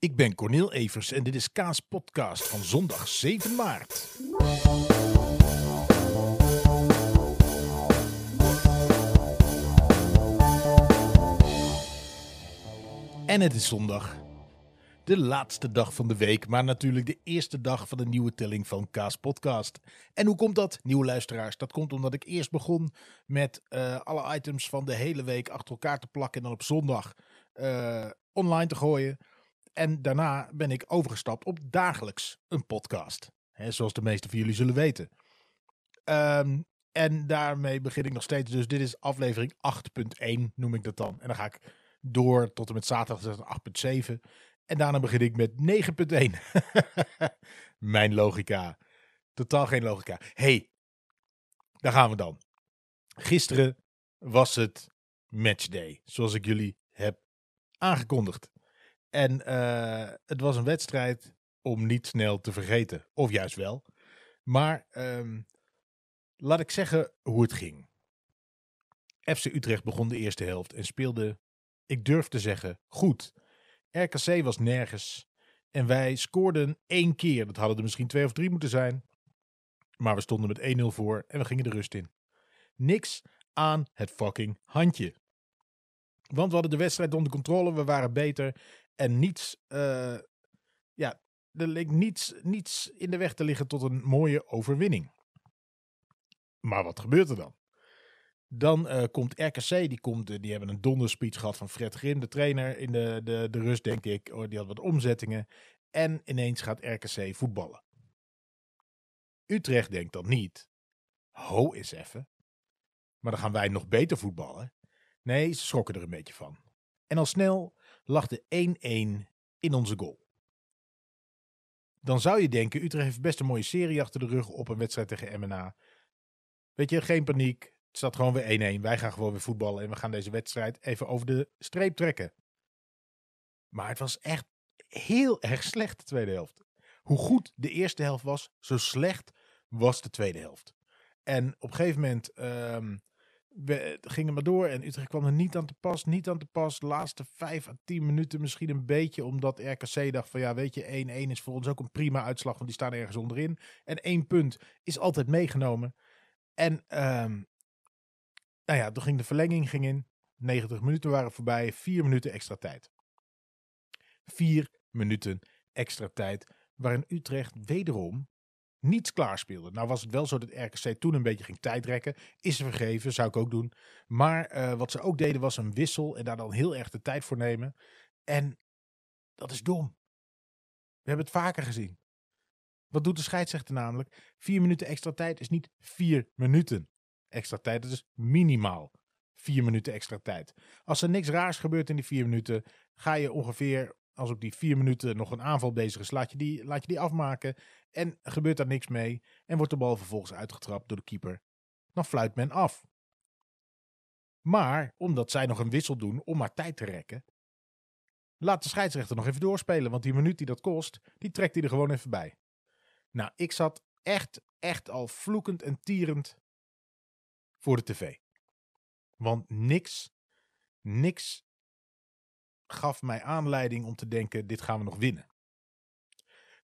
Ik ben Cornel Evers en dit is Kaas Podcast van zondag 7 maart. En het is zondag. De laatste dag van de week, maar natuurlijk de eerste dag van de nieuwe telling van Kaas Podcast. En hoe komt dat, nieuwe luisteraars? Dat komt omdat ik eerst begon met uh, alle items van de hele week achter elkaar te plakken en dan op zondag uh, online te gooien. En daarna ben ik overgestapt op dagelijks een podcast. Hè, zoals de meeste van jullie zullen weten. Um, en daarmee begin ik nog steeds. Dus dit is aflevering 8.1, noem ik dat dan. En dan ga ik door tot en met zaterdag 8.7. En daarna begin ik met 9.1. Mijn logica. Totaal geen logica. hey, daar gaan we dan. Gisteren was het matchday, zoals ik jullie heb aangekondigd. En uh, het was een wedstrijd om niet snel te vergeten. Of juist wel. Maar um, laat ik zeggen hoe het ging. FC Utrecht begon de eerste helft en speelde, ik durf te zeggen, goed. RKC was nergens. En wij scoorden één keer. Dat hadden er misschien twee of drie moeten zijn. Maar we stonden met 1-0 voor en we gingen de rust in. Niks aan het fucking handje. Want we hadden de wedstrijd onder controle, we waren beter. En niets, uh, ja, er leek niets, niets in de weg te liggen tot een mooie overwinning. Maar wat gebeurt er dan? Dan uh, komt RKC, die, komt, die hebben een donderspeech gehad van Fred Grim, de trainer in de, de, de rust, denk ik. Oh, die had wat omzettingen. En ineens gaat RKC voetballen. Utrecht denkt dan niet. Ho eens even. Maar dan gaan wij nog beter voetballen. Nee, ze schrokken er een beetje van. En al snel lag de 1-1 in onze goal. Dan zou je denken, Utrecht heeft best een mooie serie achter de rug op een wedstrijd tegen MNA. Weet je, geen paniek. Het staat gewoon weer 1-1. Wij gaan gewoon weer voetballen en we gaan deze wedstrijd even over de streep trekken. Maar het was echt heel erg slecht de tweede helft. Hoe goed de eerste helft was, zo slecht was de tweede helft. En op een gegeven moment um, we gingen maar door en Utrecht kwam er niet aan te pas, niet aan te pas. De laatste vijf à tien minuten misschien een beetje, omdat RKC dacht van ja, weet je, 1-1 is voor ons ook een prima uitslag, want die staan ergens onderin. En één punt is altijd meegenomen. En um, nou ja, toen ging de verlenging ging in. 90 minuten waren voorbij, vier minuten extra tijd. Vier minuten extra tijd, waarin Utrecht wederom niets klaarspeelde. Nou was het wel zo dat RKC toen een beetje ging tijdrekken. Is vergeven, zou ik ook doen. Maar uh, wat ze ook deden was een wissel en daar dan heel erg de tijd voor nemen. En dat is dom. We hebben het vaker gezien. Wat doet de scheidsrechter namelijk? Vier minuten extra tijd is niet vier minuten extra tijd. Dat is minimaal vier minuten extra tijd. Als er niks raars gebeurt in die vier minuten, ga je ongeveer als op die vier minuten nog een aanval bezig is, laat je die, laat je die afmaken. En gebeurt daar niks mee. En wordt de bal vervolgens uitgetrapt door de keeper. Dan fluit men af. Maar omdat zij nog een wissel doen om maar tijd te rekken. Laat de scheidsrechter nog even doorspelen. Want die minuut die dat kost, die trekt hij er gewoon even bij. Nou, ik zat echt, echt al vloekend en tierend voor de tv. Want niks, niks gaf mij aanleiding om te denken: dit gaan we nog winnen.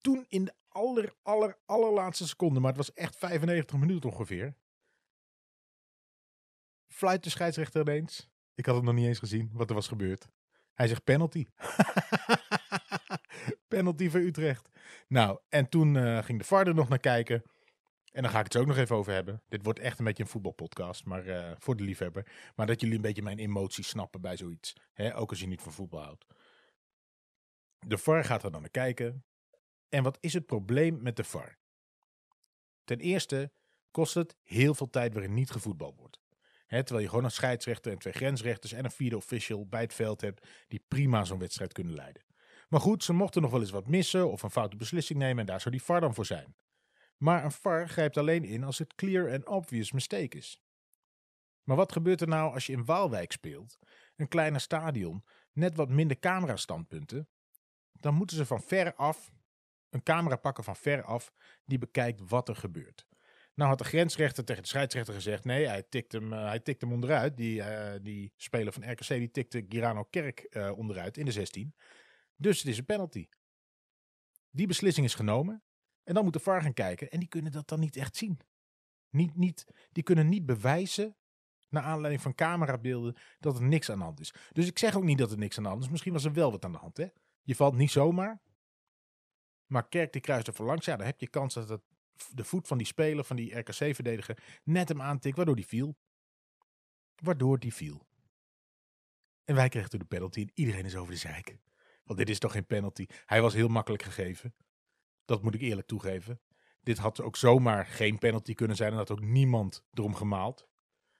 Toen in de aller, aller, allerlaatste seconde, maar het was echt 95 minuten ongeveer, fluit de scheidsrechter ineens. Ik had het nog niet eens gezien wat er was gebeurd. Hij zegt penalty. penalty voor Utrecht. Nou, en toen uh, ging de VAR er nog naar kijken. En dan ga ik het ook nog even over hebben. Dit wordt echt een beetje een voetbalpodcast, maar uh, voor de liefhebber. Maar dat jullie een beetje mijn emoties snappen bij zoiets. Hè? Ook als je niet van voetbal houdt. De VAR gaat er dan naar kijken. En wat is het probleem met de VAR? Ten eerste kost het heel veel tijd waarin niet gevoetbald wordt. Hè, terwijl je gewoon een scheidsrechter en twee grensrechters en een vierde official bij het veld hebt die prima zo'n wedstrijd kunnen leiden. Maar goed, ze mochten nog wel eens wat missen of een foute beslissing nemen en daar zou die VAR dan voor zijn. Maar een VAR grijpt alleen in als het clear and obvious mistake is. Maar wat gebeurt er nou als je in Waalwijk speelt, een kleiner stadion, net wat minder camerastandpunten? Dan moeten ze van ver af een camera pakken van ver af die bekijkt wat er gebeurt. Nou had de grensrechter tegen de scheidsrechter gezegd: nee, hij tikt hem, uh, hij tikt hem onderuit. Die, uh, die speler van RKC die tikte Girano Kerk uh, onderuit in de 16. Dus het is een penalty. Die beslissing is genomen. En dan moet de VAR gaan kijken. En die kunnen dat dan niet echt zien. Niet, niet, die kunnen niet bewijzen, naar aanleiding van camerabeelden, dat er niks aan de hand is. Dus ik zeg ook niet dat er niks aan de hand is. Misschien was er wel wat aan de hand. Hè? Je valt niet zomaar. Maar Kerk die kruist er voor langs. Ja, dan heb je kans dat het, de voet van die speler, van die RKC-verdediger, net hem aantikt, waardoor die viel. Waardoor die viel. En wij kregen toen de penalty en iedereen is over de zeik. Want dit is toch geen penalty. Hij was heel makkelijk gegeven. Dat moet ik eerlijk toegeven. Dit had ook zomaar geen penalty kunnen zijn. En had ook niemand erom gemaald.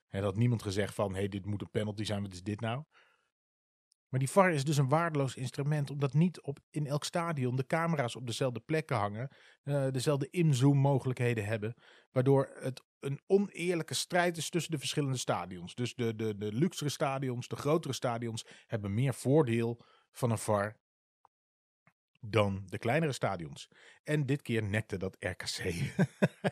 En had niemand gezegd van, hé, hey, dit moet een penalty zijn, wat is dit nou? Maar die VAR is dus een waardeloos instrument, omdat niet op, in elk stadion de camera's op dezelfde plekken hangen, uh, dezelfde inzoom mogelijkheden hebben, waardoor het een oneerlijke strijd is tussen de verschillende stadions. Dus de, de, de luxere stadions, de grotere stadions, hebben meer voordeel van een VAR dan de kleinere stadions. En dit keer nekte dat RKC.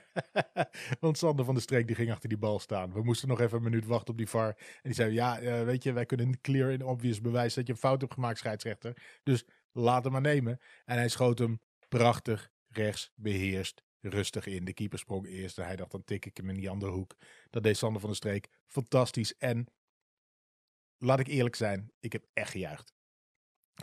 Want Sander van de Streek die ging achter die bal staan. We moesten nog even een minuut wachten op die VAR. En die zei, ja, uh, weet je, wij kunnen clear en obvious bewijzen dat je een fout hebt gemaakt, scheidsrechter. Dus laat hem maar nemen. En hij schoot hem prachtig rechts beheerst rustig in. De keeper sprong eerst en hij dacht, dan tik ik hem in die andere hoek. Dat deed Sander van de Streek fantastisch. En laat ik eerlijk zijn, ik heb echt gejuicht.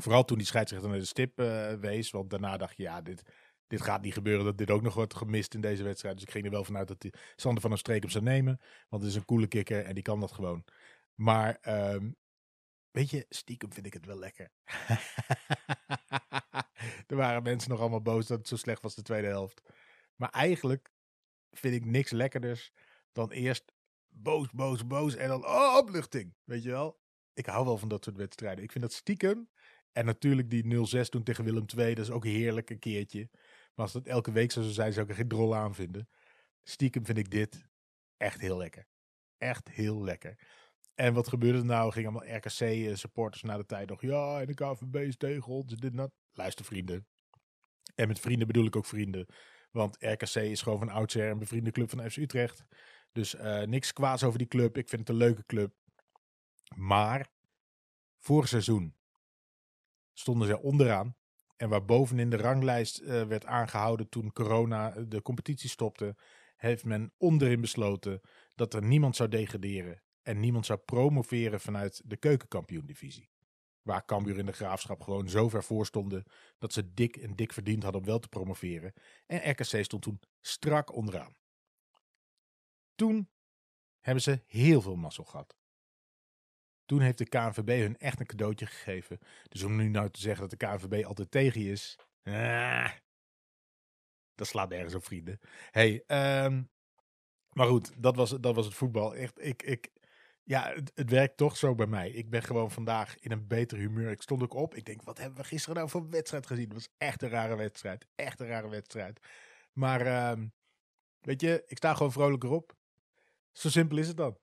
Vooral toen die scheidsrechter naar de stip uh, wees. Want daarna dacht je, ja, dit, dit gaat niet gebeuren. Dat dit ook nog wordt gemist in deze wedstrijd. Dus ik ging er wel vanuit dat die Sander van een streek hem zou nemen. Want het is een coole kikker en die kan dat gewoon. Maar um, weet je, stiekem vind ik het wel lekker. er waren mensen nog allemaal boos dat het zo slecht was de tweede helft. Maar eigenlijk vind ik niks lekkerders dan eerst boos, boos, boos en dan oh, opluchting. Weet je wel? Ik hou wel van dat soort wedstrijden. Ik vind dat stiekem en natuurlijk die 0-6 toen tegen Willem II, dat is ook heerlijk een keertje. Maar als dat elke week zo zou zijn, zou ik er geen drol aan vinden. Stiekem vind ik dit echt heel lekker. Echt heel lekker. En wat gebeurde er nou? Gingen allemaal RKC-supporters na de tijd nog. Ja, en de KVB is tegen ons. Dit dat. Luister vrienden. En met vrienden bedoel ik ook vrienden. Want RKC is gewoon van oudsher een bevriende club van FC Utrecht. Dus uh, niks kwaads over die club. Ik vind het een leuke club. Maar vorig seizoen stonden ze onderaan. En waar bovenin de ranglijst uh, werd aangehouden toen corona de competitie stopte, heeft men onderin besloten dat er niemand zou degraderen en niemand zou promoveren vanuit de keukenkampioen-divisie. Waar Cambuur in de graafschap gewoon zo ver voor stonden dat ze dik en dik verdiend hadden om wel te promoveren. En RKC stond toen strak onderaan. Toen hebben ze heel veel mazzel gehad. Toen heeft de KNVB hun echt een cadeautje gegeven. Dus om nu nou te zeggen dat de KNVB altijd tegen je is. Ah, dat slaat nergens op, vrienden. Hey, um, maar goed, dat was, dat was het voetbal. Echt, ik, ik, ja, het, het, werkt toch zo bij mij. Ik ben gewoon vandaag in een beter humeur. Ik stond ook op. Ik denk, wat hebben we gisteren nou voor wedstrijd gezien? Het was echt een rare wedstrijd. Echt een rare wedstrijd. Maar um, weet je, ik sta gewoon vrolijker op. Zo simpel is het dan.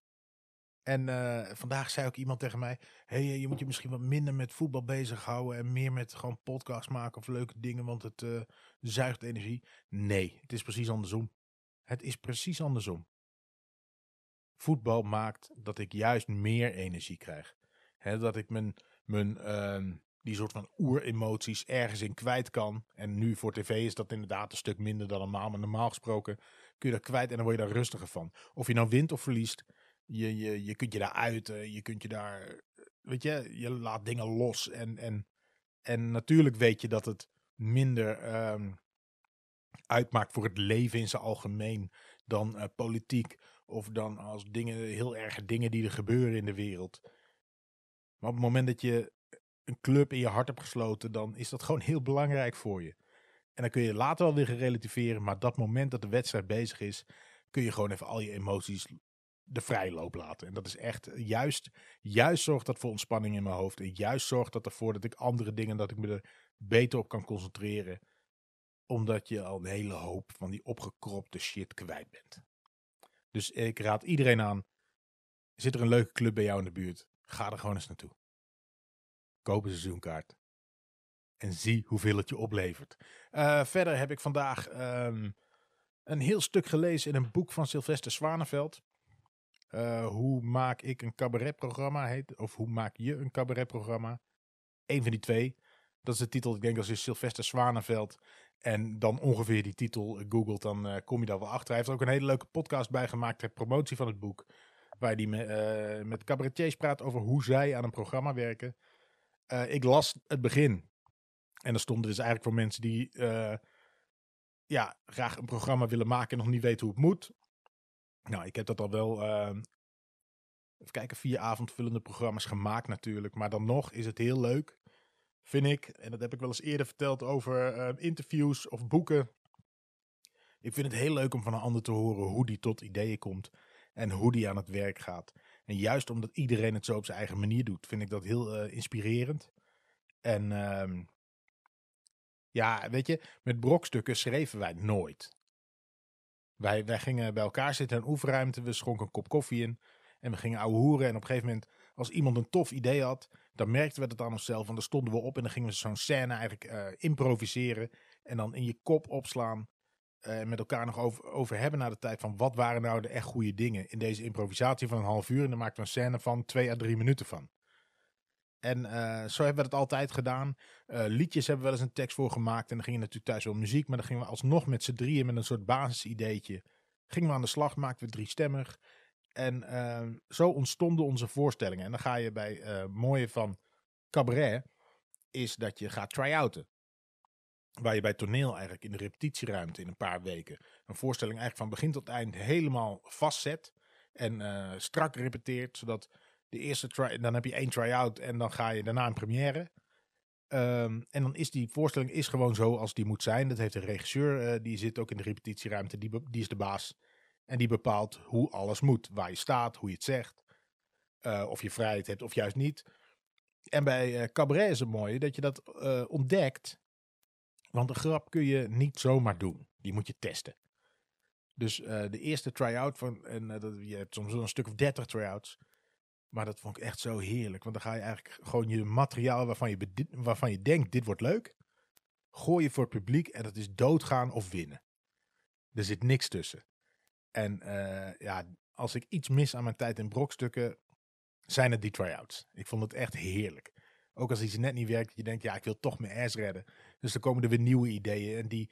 En uh, vandaag zei ook iemand tegen mij: hey, je moet je misschien wat minder met voetbal bezighouden en meer met gewoon podcasts maken of leuke dingen, want het uh, zuigt energie. Nee, het is precies andersom. Het is precies andersom. Voetbal maakt dat ik juist meer energie krijg. He, dat ik mijn, mijn uh, die soort van oeremoties ergens in kwijt kan. En nu voor tv is dat inderdaad een stuk minder dan normaal. Maar normaal gesproken kun je dat kwijt en dan word je daar rustiger van. Of je nou wint of verliest, je, je, je kunt je daar uiten, je kunt je daar, weet je, je laat dingen los. En, en, en natuurlijk weet je dat het minder um, uitmaakt voor het leven in zijn algemeen dan uh, politiek. Of dan als dingen, heel erge dingen die er gebeuren in de wereld. Maar op het moment dat je een club in je hart hebt gesloten, dan is dat gewoon heel belangrijk voor je. En dan kun je later wel weer relativeren, maar dat moment dat de wedstrijd bezig is, kun je gewoon even al je emoties de vrije loop laten. En dat is echt juist, juist zorgt dat voor ontspanning in mijn hoofd. En juist zorgt dat ervoor dat ik andere dingen, dat ik me er beter op kan concentreren. Omdat je al een hele hoop van die opgekropte shit kwijt bent. Dus ik raad iedereen aan. Zit er een leuke club bij jou in de buurt? Ga er gewoon eens naartoe. Koop een seizoenkaart. En zie hoeveel het je oplevert. Uh, verder heb ik vandaag um, een heel stuk gelezen in een boek van Sylvester Zwaneveld. Uh, hoe maak ik een cabaretprogramma? Heet, of hoe maak je een cabaretprogramma? Eén van die twee. Dat is de titel, ik denk als je Sylvester Zwanenveld en dan ongeveer die titel googelt, dan uh, kom je daar wel achter. Hij heeft ook een hele leuke podcast bij gemaakt ter promotie van het boek. Waar hij me, met cabaretiers praat over hoe zij aan een programma werken. Ik las het begin. En er stonden dus eigenlijk voor mensen die ja, graag een programma willen maken en nog niet weten hoe het moet. Nou, ik heb dat al wel, even kijken, vier avondvullende programma's gemaakt natuurlijk. Maar dan nog is het heel leuk vind ik, en dat heb ik wel eens eerder verteld over uh, interviews of boeken. Ik vind het heel leuk om van een ander te horen hoe die tot ideeën komt en hoe die aan het werk gaat. En juist omdat iedereen het zo op zijn eigen manier doet, vind ik dat heel uh, inspirerend. En uh, ja, weet je, met brokstukken schreven wij nooit. Wij, wij gingen bij elkaar zitten in een oefenruimte, we schonken een kop koffie in en we gingen ouwe hoeren. En op een gegeven moment, als iemand een tof idee had, dan merkten we het aan onszelf. En dan stonden we op en dan gingen we zo'n scène eigenlijk uh, improviseren. En dan in je kop opslaan. En uh, met elkaar nog over, over hebben na de tijd van wat waren nou de echt goede dingen in deze improvisatie van een half uur. En dan maakten we een scène van twee à drie minuten van. En uh, zo hebben we het altijd gedaan. Uh, liedjes hebben we wel eens een tekst voor gemaakt. En dan ging je natuurlijk thuis wel muziek. Maar dan gingen we alsnog met z'n drieën met een soort basisideetje. Gingen we aan de slag, maakten we driestemmig. En uh, zo ontstonden onze voorstellingen. En dan ga je bij uh, mooie van cabaret, is dat je gaat try-outen. Waar je bij toneel eigenlijk in de repetitieruimte in een paar weken een voorstelling eigenlijk van begin tot eind helemaal vastzet. En strak repeteert, zodat de eerste try, dan heb je één try-out en dan ga je daarna een première. Um, en dan is die voorstelling is gewoon zo als die moet zijn. Dat heeft de regisseur, uh, die zit ook in de repetitieruimte, die, die is de baas. En die bepaalt hoe alles moet. Waar je staat, hoe je het zegt. Uh, of je vrijheid hebt of juist niet. En bij uh, cabaret is het mooie dat je dat ontdekt. Want een grap kun je niet zomaar doen. Die moet je testen. Dus de eerste try-out van. En dat, je hebt soms een stuk of dertig try-outs. Maar dat vond ik echt zo heerlijk. Want dan ga je eigenlijk gewoon je materiaal waarvan je, waarvan je denkt: dit wordt leuk. Gooi je voor het publiek en dat is doodgaan of winnen. Er zit niks tussen. En uh, ja, als ik iets mis aan mijn tijd in brokstukken, zijn het die try-outs. Ik vond het echt heerlijk. Ook als iets net niet werkt, je denkt, ja, ik wil toch mijn ass redden. Dus dan komen er weer nieuwe ideeën. En, die,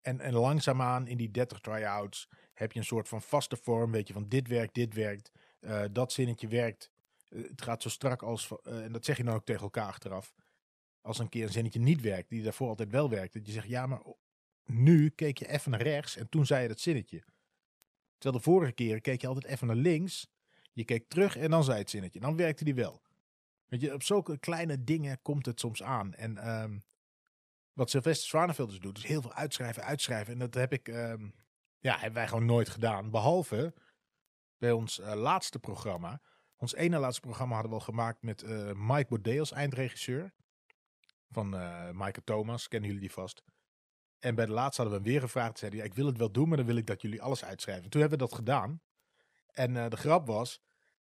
en, en langzaamaan in die 30 try-outs heb je een soort van vaste vorm. Weet je, van dit werkt, dit werkt. Uh, dat zinnetje werkt. Uh, het gaat zo strak als, en dat zeg je dan ook tegen elkaar achteraf. Als een keer een zinnetje niet werkt, die daarvoor altijd wel werkt. Dat je zegt, ja, maar nu keek je even naar rechts en toen zei je dat zinnetje. Terwijl de vorige keren keek je altijd even naar links. Je keek terug en dan zei het zinnetje. Dan werkte die wel. Weet je, op zulke kleine dingen komt het soms aan. En um, wat Sylvester Zwaneveld dus doet, is heel veel uitschrijven, uitschrijven. En dat heb ik, um, ja, hebben wij gewoon nooit gedaan. Behalve bij ons uh, laatste programma. Ons ene laatste programma hadden we al gemaakt met uh, Mike Baudet als eindregisseur. Van uh, Maaike Thomas, kennen jullie die vast. En bij de laatste hadden we hem weer gevraagd. Zeiden ja, ik wil het wel doen, maar dan wil ik dat jullie alles uitschrijven. Toen hebben we dat gedaan. En de grap was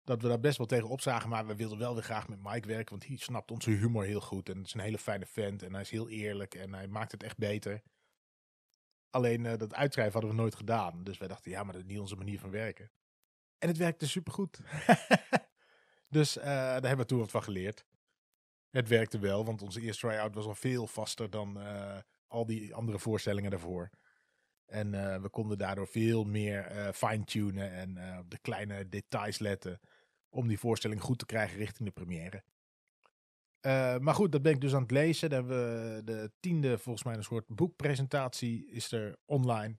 dat we daar best wel tegen opzagen. Maar we wilden wel weer graag met Mike werken. Want hij snapt onze humor heel goed. En het is een hele fijne vent. En hij is heel eerlijk. En hij maakt het echt beter. Alleen dat uitschrijven hadden we nooit gedaan. Dus wij dachten, ja, maar dat is niet onze manier van werken. En het werkte supergoed. dus uh, daar hebben we toen wat van geleerd. Het werkte wel, want onze eerste try-out was al veel vaster dan al die andere voorstellingen daarvoor. En uh, we konden daardoor veel meer fine-tunen en op de kleine details letten. Om die voorstelling goed te krijgen richting de première. maar goed, dat ben ik dus aan het lezen. Dan hebben we de tiende, volgens mij, een soort boekpresentatie is er online.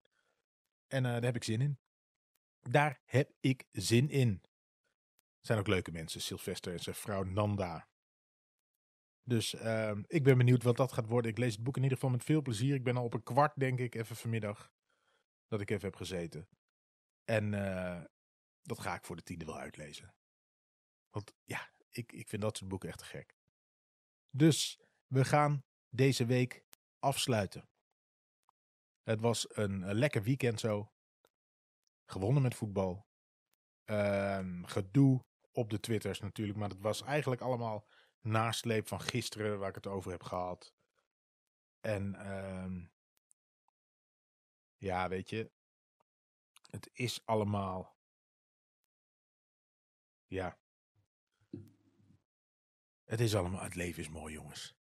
En daar heb ik zin in. Daar heb ik zin in. Zijn ook leuke mensen, Sylvester en zijn vrouw Nanda. Dus uh, ik ben benieuwd wat dat gaat worden. Ik lees het boek in ieder geval met veel plezier. Ik ben al op een kwart, denk ik, even vanmiddag. Dat ik even heb gezeten. En uh, dat ga ik voor de tiende wel uitlezen. Want ja, ik, ik vind dat soort boeken echt gek. Dus we gaan deze week afsluiten. Het was een lekker weekend zo. Gewonnen met voetbal. Uh, gedoe op de Twitters natuurlijk. Maar dat was eigenlijk allemaal nasleep van gisteren waar ik het over heb gehad. En um, ja, weet je, het is allemaal, ja, het is allemaal, het leven is mooi jongens.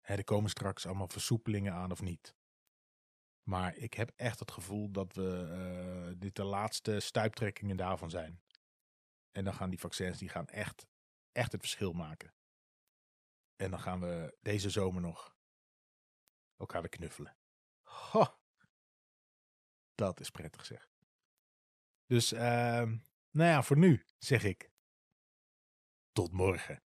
er komen straks allemaal versoepelingen aan of niet. Maar ik heb echt het gevoel dat we uh, dit de laatste stuiptrekkingen daarvan zijn. En dan gaan die vaccins die gaan echt, echt het verschil maken. En dan gaan we deze zomer nog elkaar weer knuffelen. Dat is prettig zeg. Dus, uh, nou ja, voor nu zeg ik. Tot morgen.